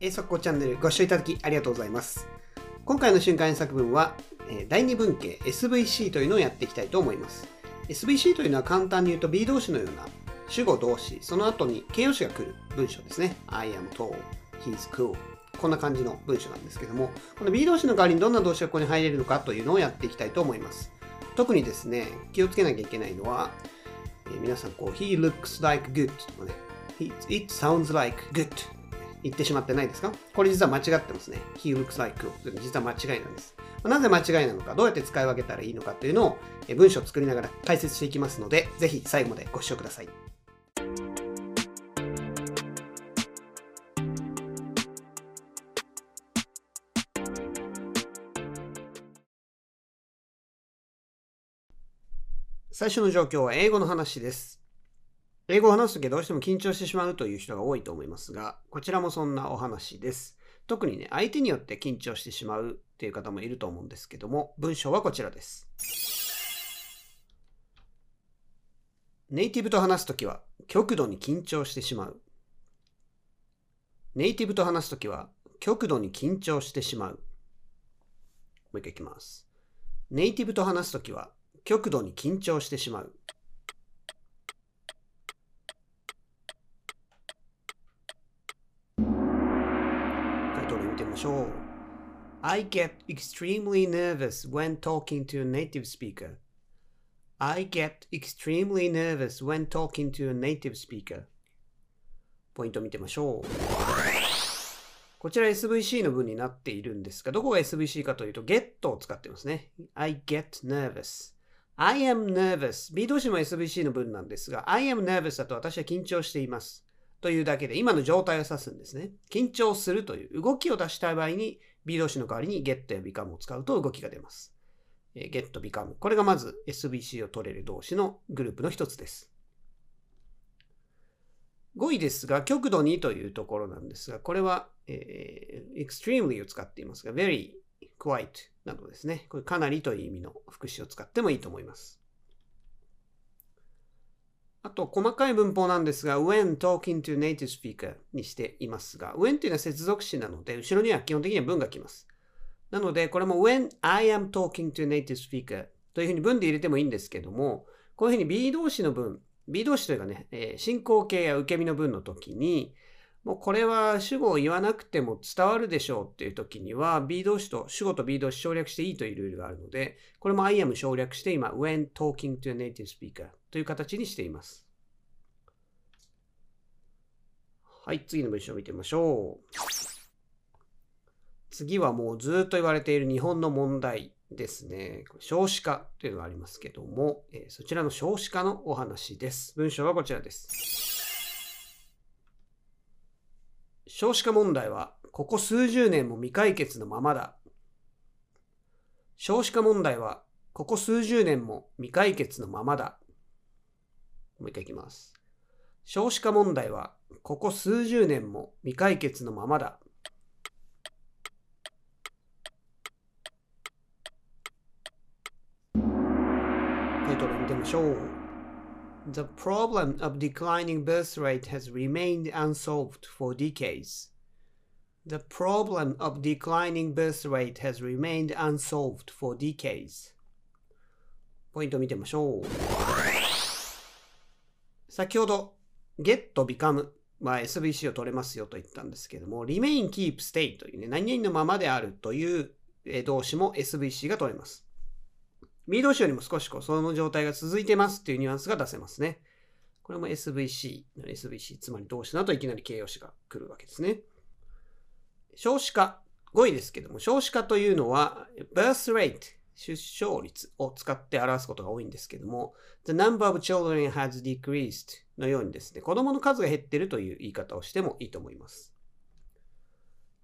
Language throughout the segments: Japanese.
英速攻チャンネルご視聴いただきありがとうございます。今回の瞬間作文は、第二文型 SVC というのをやっていきたいと思います。SVC というのは簡単に言うと B 動詞のような主語動詞、その後に形容詞が来る文章ですね。I am tall, he's cool. こんな感じの文章なんですけども、この B 動詞の代わりにどんな動詞がここに入れるのかというのをやっていきたいと思います。特にですね、気をつけなきゃいけないのは、えー皆さんこう、He looks like good とかね、It sounds like good 言ってしまってないですか？これ実は間違ってますね。He looks like というのは実は間違いなんです。なぜ間違いなのか、どうやって使い分けたらいいのかというのをえー文章を作りながら解説していきますので、ぜひ最後までご視聴ください。最初の状況は英語の話です。英語を話すときはどうしても緊張してしまうという人が多いと思いますが、こちらもそんなお話です。特にね、相手によって緊張してしまうっていう方もいると思うんですけども、文章はこちらです。ネイティブと話すときは極度に緊張してしまう。ネイティブと話すときは極度に緊張してしまう。もう一回いきます。ネイティブと話すときは極度に緊張してしまう。しょう。I get extremely nervous when talking to a native speaker. I get extremely nervous when talking to a native speaker. ポイント見てみましょう。こちら SVC の文になっているんですが、どこが SVC かというと get を使ってますね。I get nervous. I am nervous. B 動詞も SVC の文なんですが、I am nervous だと私は緊張しています。というだけで、今の状態を指すんですね。緊張するという動きを出したい場合に、B 動詞の代わりに get や become を使うと動きが出ます。え get、become。これがまず SVC を取れる動詞のグループの一つです。5位ですが、極度にというところなんですが、これは、えー extremely を使っていますが、very, quite などですね。これかなりという意味の副詞を使ってもいいと思います。あと、細かい文法なんですが、when talking to native speaker にしていますが、when というのは接続詞なので、後ろには基本的には文が来ます。なので、これも when I am talking to native speaker というふうに文で入れてもいいんですけども、こういうふうに B 動詞の文、B 動詞というかね、え進行形や受け身の文の時に、もうこれは主語を言わなくても伝わるでしょうっていう時には B 動詞と主語と B 動詞省略していいというルールがあるので、これも I am 省略して今 when talking to a native speaker という形にしています。はい、次の文章を見てみましょう。次はもうずっと言われている日本の問題ですね。少子化というのがありますけども、えそちらの少子化のお話です。文章はこちらです。少子化問題はここ数十年も未解決のままだ。少子化問題はここ数十年も未解決のままだ。もう一回いきます。少子化問題はここ数十年も未解決のままだ。回答例見てみましょう。The problem of declining birth rate has remained unsolved for decades. The problem of declining birth rate has remained unsolved for decades. ポイントを見てみましょう。先ほど get, become は SVC を取れますよと言ったんですけども、remain, keep, stay というね、何々のままであるというえ動詞も SVC が取れます。B 動詞よりも少しこうその状態が続いてますっていうニュアンスが出せますね。これも SVC の SVC、つまり動詞の後いきなり形容詞が来るわけですね。少子化、5位ですけども、少子化というのは birth rate、出生率を使って表すことが多いんですけども、the number of children has decreased のようにですね、子供の数が減っているという言い方をしてもいいと思います。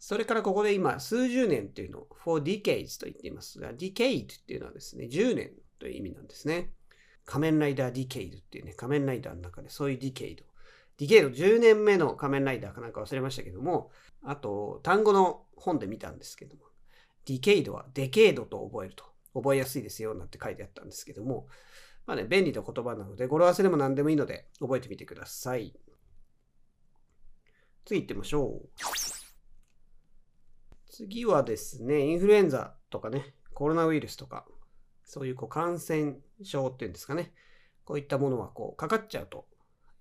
それからここで今、数十年というのを for decades と言っていますが、decade っていうのはですね、10年という意味なんですね。仮面ライダーディケイドっていうね、仮面ライダーの中でそういうディケイド。ディケイド10年目の仮面ライダーかなんか忘れましたけども、あと単語の本で見たんですけども、 decade はデケイドと覚えると。覚えやすいですよなんて書いてあったんですけども、まあね、便利な言葉なので、語呂合わせでも何でもいいので、覚えてみてください。次行ってみましょう。次はですね、インフルエンザとかね、コロナウイルスとか、そういうこう感染症っていうんですかね、こういったものはこうかかっちゃうと、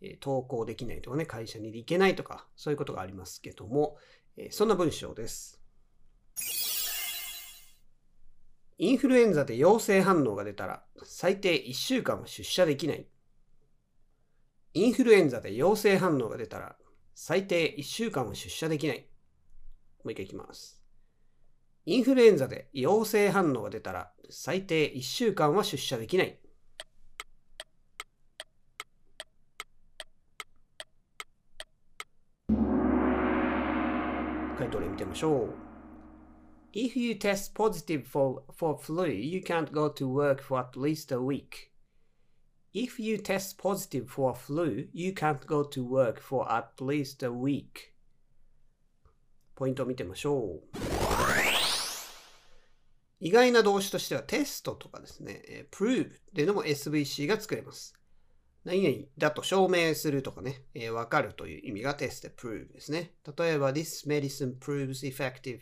え、登校できないとかね、会社に行けないとか、そういうことがありますけども、え、そんな文章です。インフルエンザで陽性反応が出たら、最低1週間は出社できない。インフルエンザで陽性反応が出たら、最低1週間は出社できない。もう一回いきます。インフルエンザで陽性反応が出たら、最低1週間は出社できない。回答例見てみましょう。If you test positive for, for flu, you can't go to work for at least a week. If you test positive for flu, you can't go to work for at least a week. ポイントを見てみましょう。意外な動詞としてはテストとかですね、prove っていうのも SVC が作れます。何々だと証明するとかね、えー、わかるという意味がテストで prove ですね。例えば、this medicine proves effective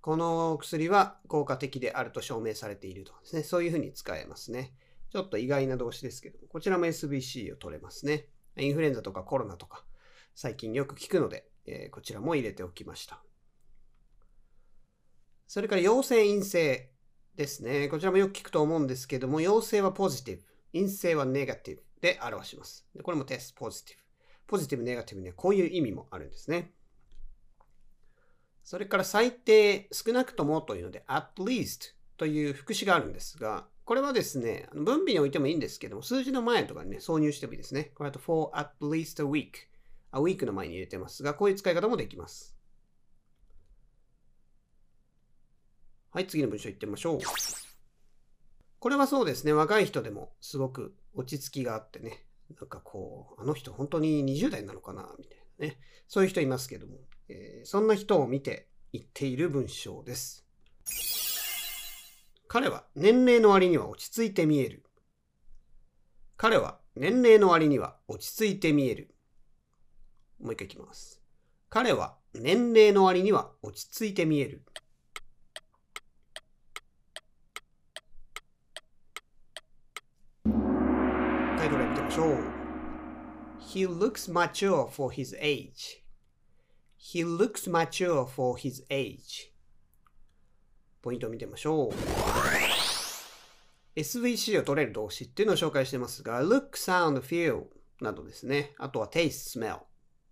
この薬は効果的であると証明されているとかですね。そういうふうに使えますね。ちょっと意外な動詞ですけども、こちらも SVC を取れますね。インフルエンザとかコロナとか、最近よく聞くので、えー、こちらも入れておきました。それから陽性陰性ですね。こちらもよく聞くと思うんですけども、陽性はポジティブ、陰性はネガティブで表します。でこれもテストポジティブ。ポジティブ、ネガティブにはこういう意味もあるんですね。それから最低、少なくともというので、at least という副詞があるんですが、これはですね、分尾に置いてもいいんですけども、数字の前とかにね、挿入してもいいですね。これだと for at least a week。a week の前に入れてますが、こういう使い方もできます。はい、次の文章いってみましょう。これはそうですね、若い人でもすごく落ち着きがあってね、なんかこう、あの人本当に20代なのかな？みたいなね。そういう人いますけども、えー、そんな人を見て言っている文章です。彼は年齢の割には落ち着いて見える。彼は年齢の割には落ち着いて見える。もう一回いきます。彼は年齢の割には落ち着いて見える。タイトル見てみましょう。He looks mature for his age. He looks mature for his age. ポイントを見てみましょう。SVC を取れる動詞っていうのを紹介してますが、look, sound, feel などですね。あとは taste, smell。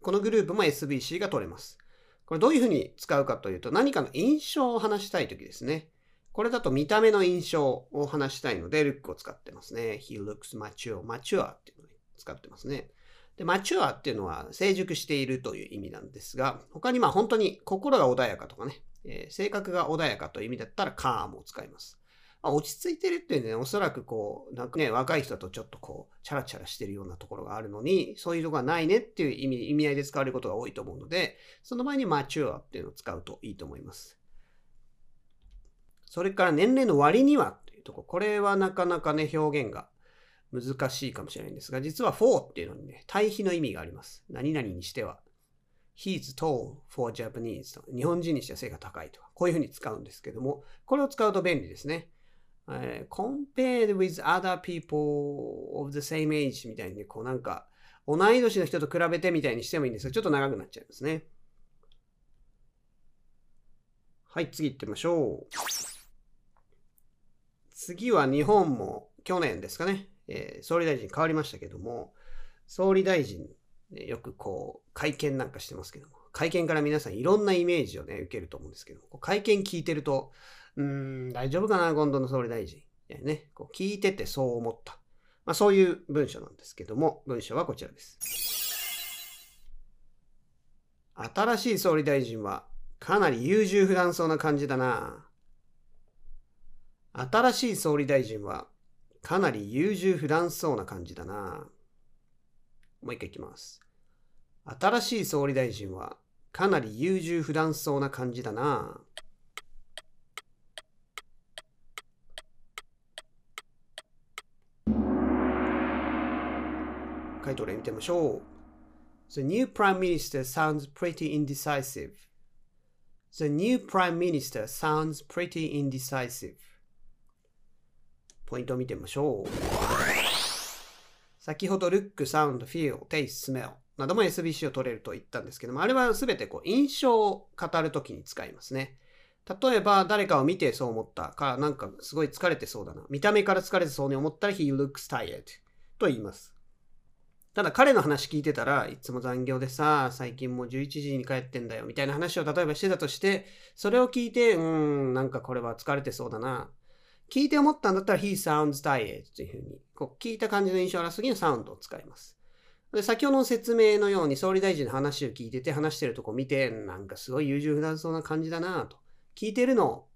このグループも SVC が取れます。これどういうふうに使うかというと、何かの印象を話したいときですね。これだと見た目の印象を話したいので、look を使ってますね。he looks mature, mature っていうのを使ってますね。で、マチュアっていうのは成熟しているという意味なんですが、他にまあ本当に心が穏やかとかね、えー、性格が穏やかという意味だったらカームを使います。まあ、落ち着いてるっていうね、おそらくこう、なんかね、若い人とちょっとこう、チャラチャラしてるようなところがあるのに、そういうとこがないねっていう意味、意味合いで使われることが多いと思うので、その前にマチュアっていうのを使うといいと思います。それから年齢の割にはっていうとこ、これはなかなかね、表現が難しいかもしれないんですが、実は for っていうのにね、対比の意味があります。何々にしては。He's tall for Japanese と日本人にしては背が高いとか、こういうふうに使うんですけども、これを使うと便利ですね。えー、compared with other people of the same age みたいに、ね、こうなんか、同い年の人と比べてみたいにしてもいいんですが、ちょっと長くなっちゃいますね。はい、次行ってみましょう。次は日本も去年ですかね。えー、総理大臣変わりましたけども、総理大臣、ね、よくこう、会見なんかしてますけども、会見から皆さんいろんなイメージをね、受けると思うんですけども、会見聞いてると、うーん、大丈夫かな、今度の総理大臣。ね、こう聞いててそう思った。まあ、そういう文章なんですけども、文章はこちらです。新しい総理大臣はかなり優柔不断そうな感じだな。新しい総理大臣はかなり優柔不断そうな感じだな。もう一回いきます。新しい総理大臣はかなり優柔不断そうな感じだな。回答例見てみましょう。The new prime minister sounds pretty indecisive. The new prime minister sounds pretty indecisive. ポイントを見てみましょう。先ほど look, sound, feel, taste, smell なども SBC を取れると言ったんですけども、あれはすべてこう印象を語るときに使いますね。例えば誰かを見てそう思ったか、なんかすごい疲れてそうだな。見た目から疲れてそうに思ったら he looks tired と言います。ただ彼の話聞いてたらいつも残業でさ、最近もう11時に帰ってんだよみたいな話を例えばしてたとして、それを聞いて、うーん、なんかこれは疲れてそうだな。聞いて思ったんだったら he sounds tired というふうに、こう聞いた感じの印象を表す時にサウンドを使います。で先ほどの説明のように総理大臣の話を聞いてて話してるとこ見て、なんかすごい優柔不断そうな感じだなと。聞いてるのを、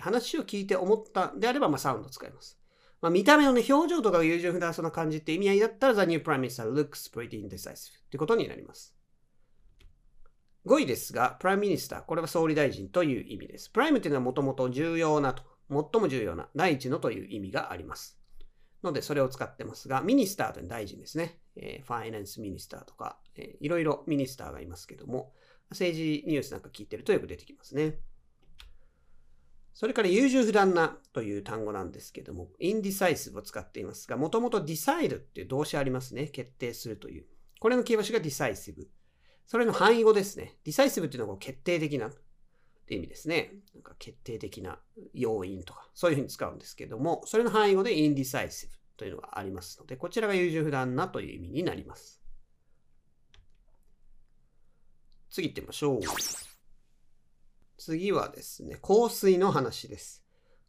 話を聞いて思ったであれば、まあ、サウンドを使います。まあ、見た目の、ね、表情とかが優柔不断そうな感じって意味合いだったら、The new prime minister looks pretty indecisive ってことになります。語彙ですが、 prime minister、これは総理大臣という意味です。 prime っていうのはもともと重要なと、最も重要な、第一のという意味があります。ので、それを使ってますが、ミニスターというのは大臣ですね。えー、ファイナンスミニスターとか、えー、いろいろミニスターがいますけども、政治ニュースなんか聞いてるとよく出てきますね。それから優柔不断なという単語なんですけども、indecisive を使っていますが、もともと decide っていう動詞ありますね。決定するという。これの形容詞が decisive。それの範囲語ですね。decisive っていうのは決定的なって意味ですね。なんか決定的な要因とか、そういうふうに使うんですけども、それの範囲語で indecisive というのがありますので、こちらが優柔不断なという意味になります。次行ってみましょう。次はですね、香水の話です。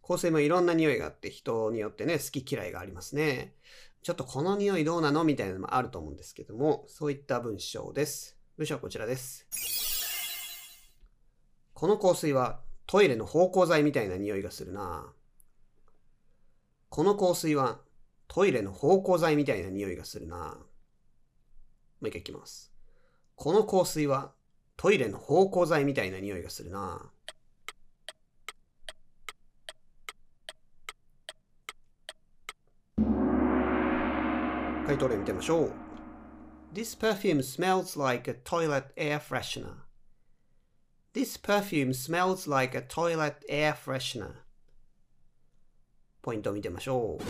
香水もいろんな匂いがあって人によってね、好き嫌いがありますね。ちょっとこの匂いどうなの？みたいなのもあると思うんですけども、そういった文章です。文章はこちらです。この香水はトイレの芳香剤みたいな匂いがするな。この香水はトイレの芳香剤みたいな匂いがするな。もう一回いきます。この香水はトイレの芳香剤みたいな匂いがするな。回答例見てみましょう。This perfume smells like a toilet air freshener. This perfume smells like a toilet air freshener. ポイントを見てみましょう。こ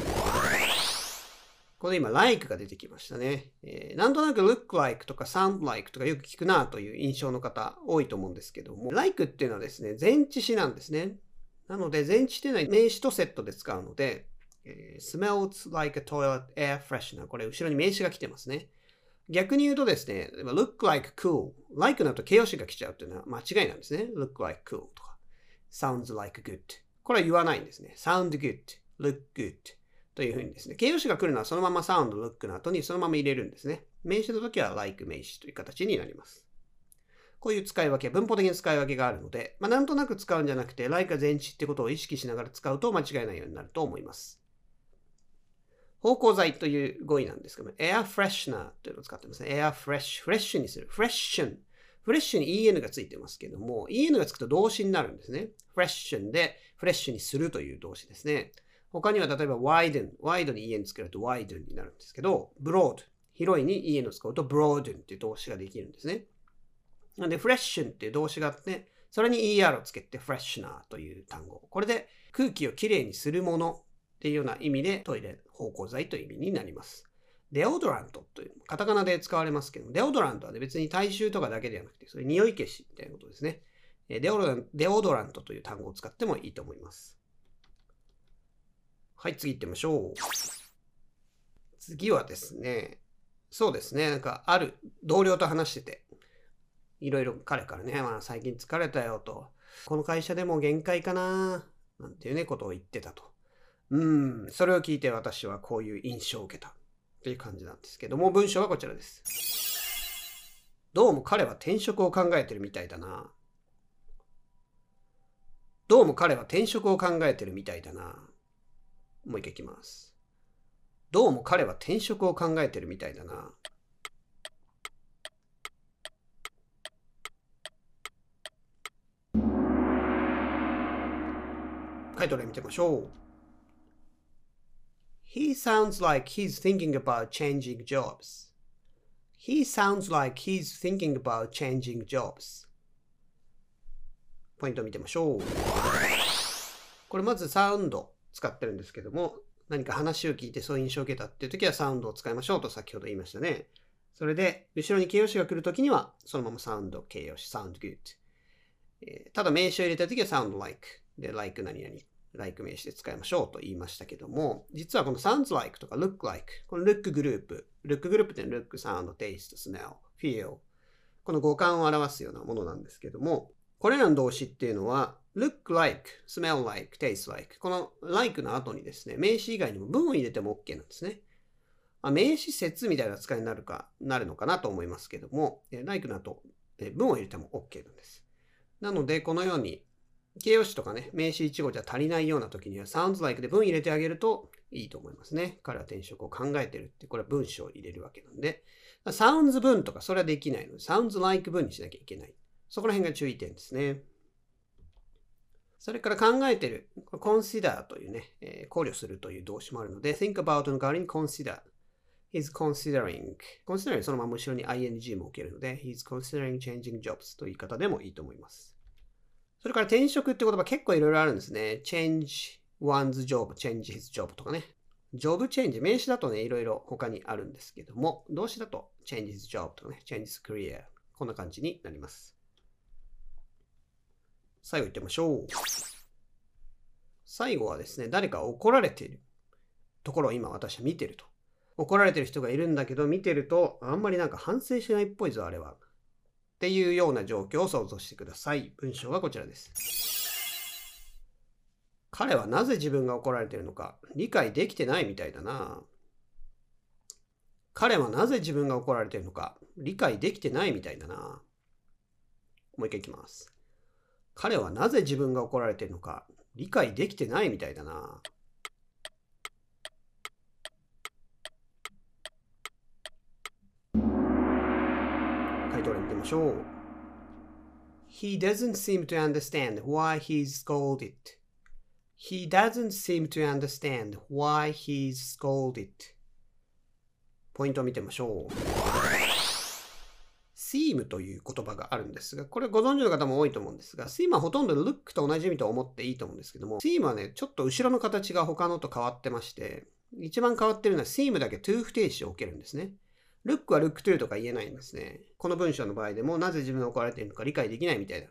こで今、like が出てきましたね。えー、なんとなく look like とか sound like とかよく聞くなという印象の方多いと思うんですけども、like っていうのはですね、前置詞なんですね。なので、前置っていうのは名詞とセットで使うので、えー、smells like a toilet air freshener これ後ろに名詞が来てますね。逆に言うとですね、look like cool。like なと形容詞が来ちゃうっていうのは間違いなんですね。look like cool とか sounds like good。これは言わないんですね。sound good, look good。というふうにですね、形容詞が来るのはそのままサウンド、ルックの後にそのまま入れるんですね。名詞の時は like 名詞という形になります。こういう使い分け、文法的な使い分けがあるので、まあ、なんとなく使うんじゃなくて、like が前置ってことを意識しながら使うと間違いないようになると思います。芳香剤という語彙なんですけども、air freshener というのを使ってますね。air fresh、フレッシュにする。freshen。フレッシュに en がついてますけども、en がつくと動詞になるんですね。freshen でフレッシュにするという動詞ですね。他には例えば widen、wide に en 作ると widen になるんですけど、broad、広いに en を使うと broaden っていう動詞ができるんですね。なので freshen っていう動詞があって、それに er をつけて freshener という単語。これで空気をきれいにするものっていうような意味でトイレ、芳香剤という意味になります。デオドラントという、カタカナで使われますけど、デオドラントは、ね、別に体臭とかだけではなくて、それ匂い消しみたいなことですね。デオドラントという単語を使ってもいいと思います。はい、次行ってみましょう。次はですね、そうですね、なんかある同僚と話してて、いろいろ彼からね、まあ最近疲れたよと、この会社でも限界かな、なんていうね、ことを言ってたと。うん、それを聞いて私はこういう印象を受けたという感じなんですけども、文章はこちらです。どうも彼は転職を考えてるみたいだな。どうも彼は転職を考えてるみたいだな。もう一回いきます。どうも彼は転職を考えてるみたいだな。タイトル見てみましょう。He sounds like he's thinking about changing jobs. He sounds like he's thinking about changing jobs. ポイントを見てみましょう。これまずサウンド使ってるんですけども、何か話を聞いてそういう印象を受けたっていう時はサウンドを使いましょうと先ほど言いましたね。それで、後ろに形容詞が来るときには、そのままサウンド、形容詞、sound good。えーただ名詞を入れたときは sound like で、like 何々、like 名詞で使いましょうと言いましたけども、実はこの sounds like とか look like、この look グループ、look グループって look, sound, taste, smell, feel、この五感を表すようなものなんですけども、これらの動詞っていうのは、look like, smell like, taste like。この like の後にですね、名詞以外にも文を入れても OK なんですね。あ、名詞説みたいな扱いになるか、なるのかなと思いますけども、like の後、文を入れても OK なんです。なので、このように、形容詞とかね、名詞一語じゃ足りないような時には sounds like で文入れてあげるといいと思いますね。彼は転職を考えてるって、これは文章を入れるわけなんで、sounds 文とかそれはできないので、sounds like 文にしなきゃいけない。そこら辺が注意点ですね。それから考えてる、consider というね、えー考慮するという動詞もあるので、think about の代わりに consider。He's considering. considering そのまま後ろに ing も置けるので、He's considering changing jobs という言い方でもいいと思います。それから転職って言葉結構いろいろあるんですね。change one's job, change his job とかね。job change 名詞だとね、いろいろ他にあるんですけども、動詞だと change his job とかね、change his career こんな感じになります。最後行ってみましょう。最後はですね、誰か怒られているところを今私は見てると。怒られてる人がいるんだけど、見てると、あんまりなんか反省しないっぽいぞ、あれは。っていうような状況を想像してください。文章がこちらです。彼はなぜ自分が怒られているのか理解できてないみたいだな。彼はなぜ自分が怒られているのか理解できてないみたいだな。もう一回いきます。彼はなぜ自分が怒られているのか理解できてないみたいだな。ましょう。He doesn't seem to understand why he's scolded. He doesn't seem to understand why he's scolded. ポイントを見てみましょう。seem という言葉があるんですが、これご存知の方も多いと思うんですが、seem はほとんど look と同じ意味と思っていいと思うんですけども、seem はね、ちょっと後ろの形が他のと変わってまして、一番変わってるのは seem だけ to 不定詞を置けるんですね。Look は look to とか言えないんですね。この文章の場合でも、なぜ自分が怒られているのか理解できないみたいな。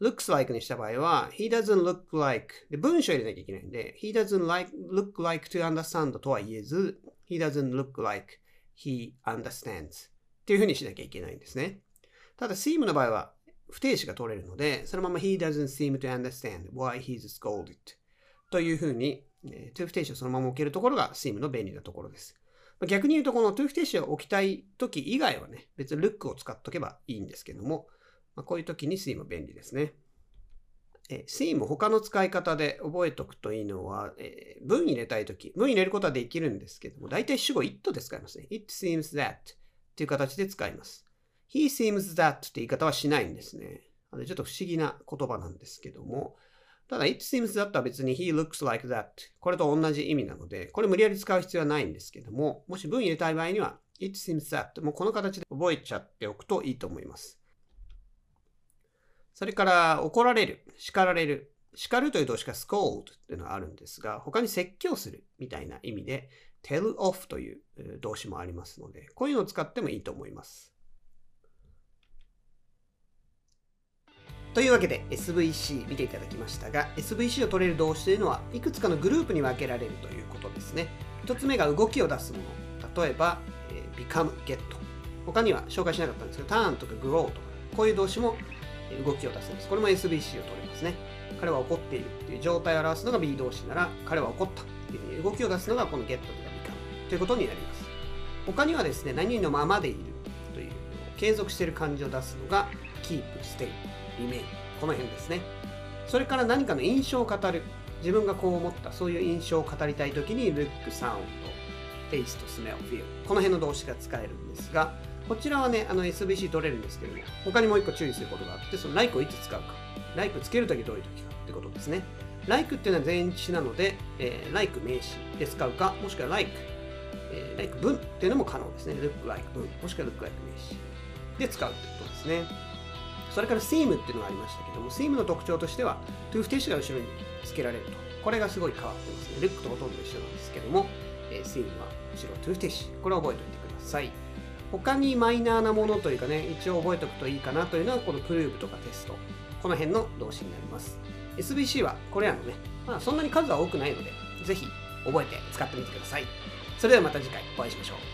looks like にした場合は、he doesn't look like で文章入れなきゃいけないんで、he doesn't like, look like to understand とは言えず、he doesn't look like he understands っていうふうにしなきゃいけないんですね。ただ、seem の場合は不定詞が取れるので、そのまま he doesn't seem to understand why he's scolded というふうに、to 不定詞をそのまま置けるところが seem の便利なところです。逆に言うと、この to 不定詞を置きたい時以外はね、別に look を使っとけばいいんですけども、まあ、こういう時に seem 便利ですね。えー、seem 他の使い方で覚えておくといいのは、えー文入れたい時文入れることはできるんですけども、大体主語 it で使いますね。it seems that っていう形で使います。he seems that って言い方はしないんですね。あのちょっと不思議な言葉なんですけども、ただ it seems that は別に he looks like that これと同じ意味なので、これ無理やり使う必要はないんですけども、もし文入れたい場合には it seems that もうこの形で覚えちゃっておくといいと思います。それから怒られる、叱られる。叱るという動詞が scold っていうのがあるんですが、他に説教するみたいな意味で tell off という動詞もありますので、こういうのを使ってもいいと思います。というわけで SVC 見ていただきましたが SVC を取れる動詞というのはいくつかのグループに分けられるということですね。一つ目が動きを出すもの。例えば、えー become, get 他には紹介しなかったんですけど turn とか grow とかこういう動詞も動きを出すんです。これも SVC を取れますね。彼は怒っているという状態を表すのが B 動詞なら彼は怒ったという動きを出すのがこの get とか become ということになります。他にはですね何々のままでいるという継続している感じを出すのが keep, stay リメインこの辺ですね。それから何かの印象を語る。自分がこう思ったそういう印象を語りたいときに look, sound, taste, smell, feel この辺の動詞が使えるんですがこちらはねあの SVC 取れるんですけども他にもう一個注意することがあってその like をいつ使うか。like つけるときどういうときかってことですね。like っていうのは前置詞なので、えー like 名詞で使うかもしくは like えー like 文っていうのも可能ですね。look like 文、もしくは look like 名詞で使うってことですね。それから SEAM っていうのがありましたけども、SEAM の特徴としては、トゥーフティッシュが後ろに付けられると。これがすごい変わってますね。 look とほとんど一緒なんですけども、えー、 seem は後ろ to 不定詞。これを覚えておいてください。他にマイナーなものというかね、一応覚えておくといいかなというのは、この prove とか taste。この辺の動詞になります。SBC はこれらのね、まあそんなに数は多くないので、ぜひ覚えて使ってみてください。それではまた次回お会いしましょう。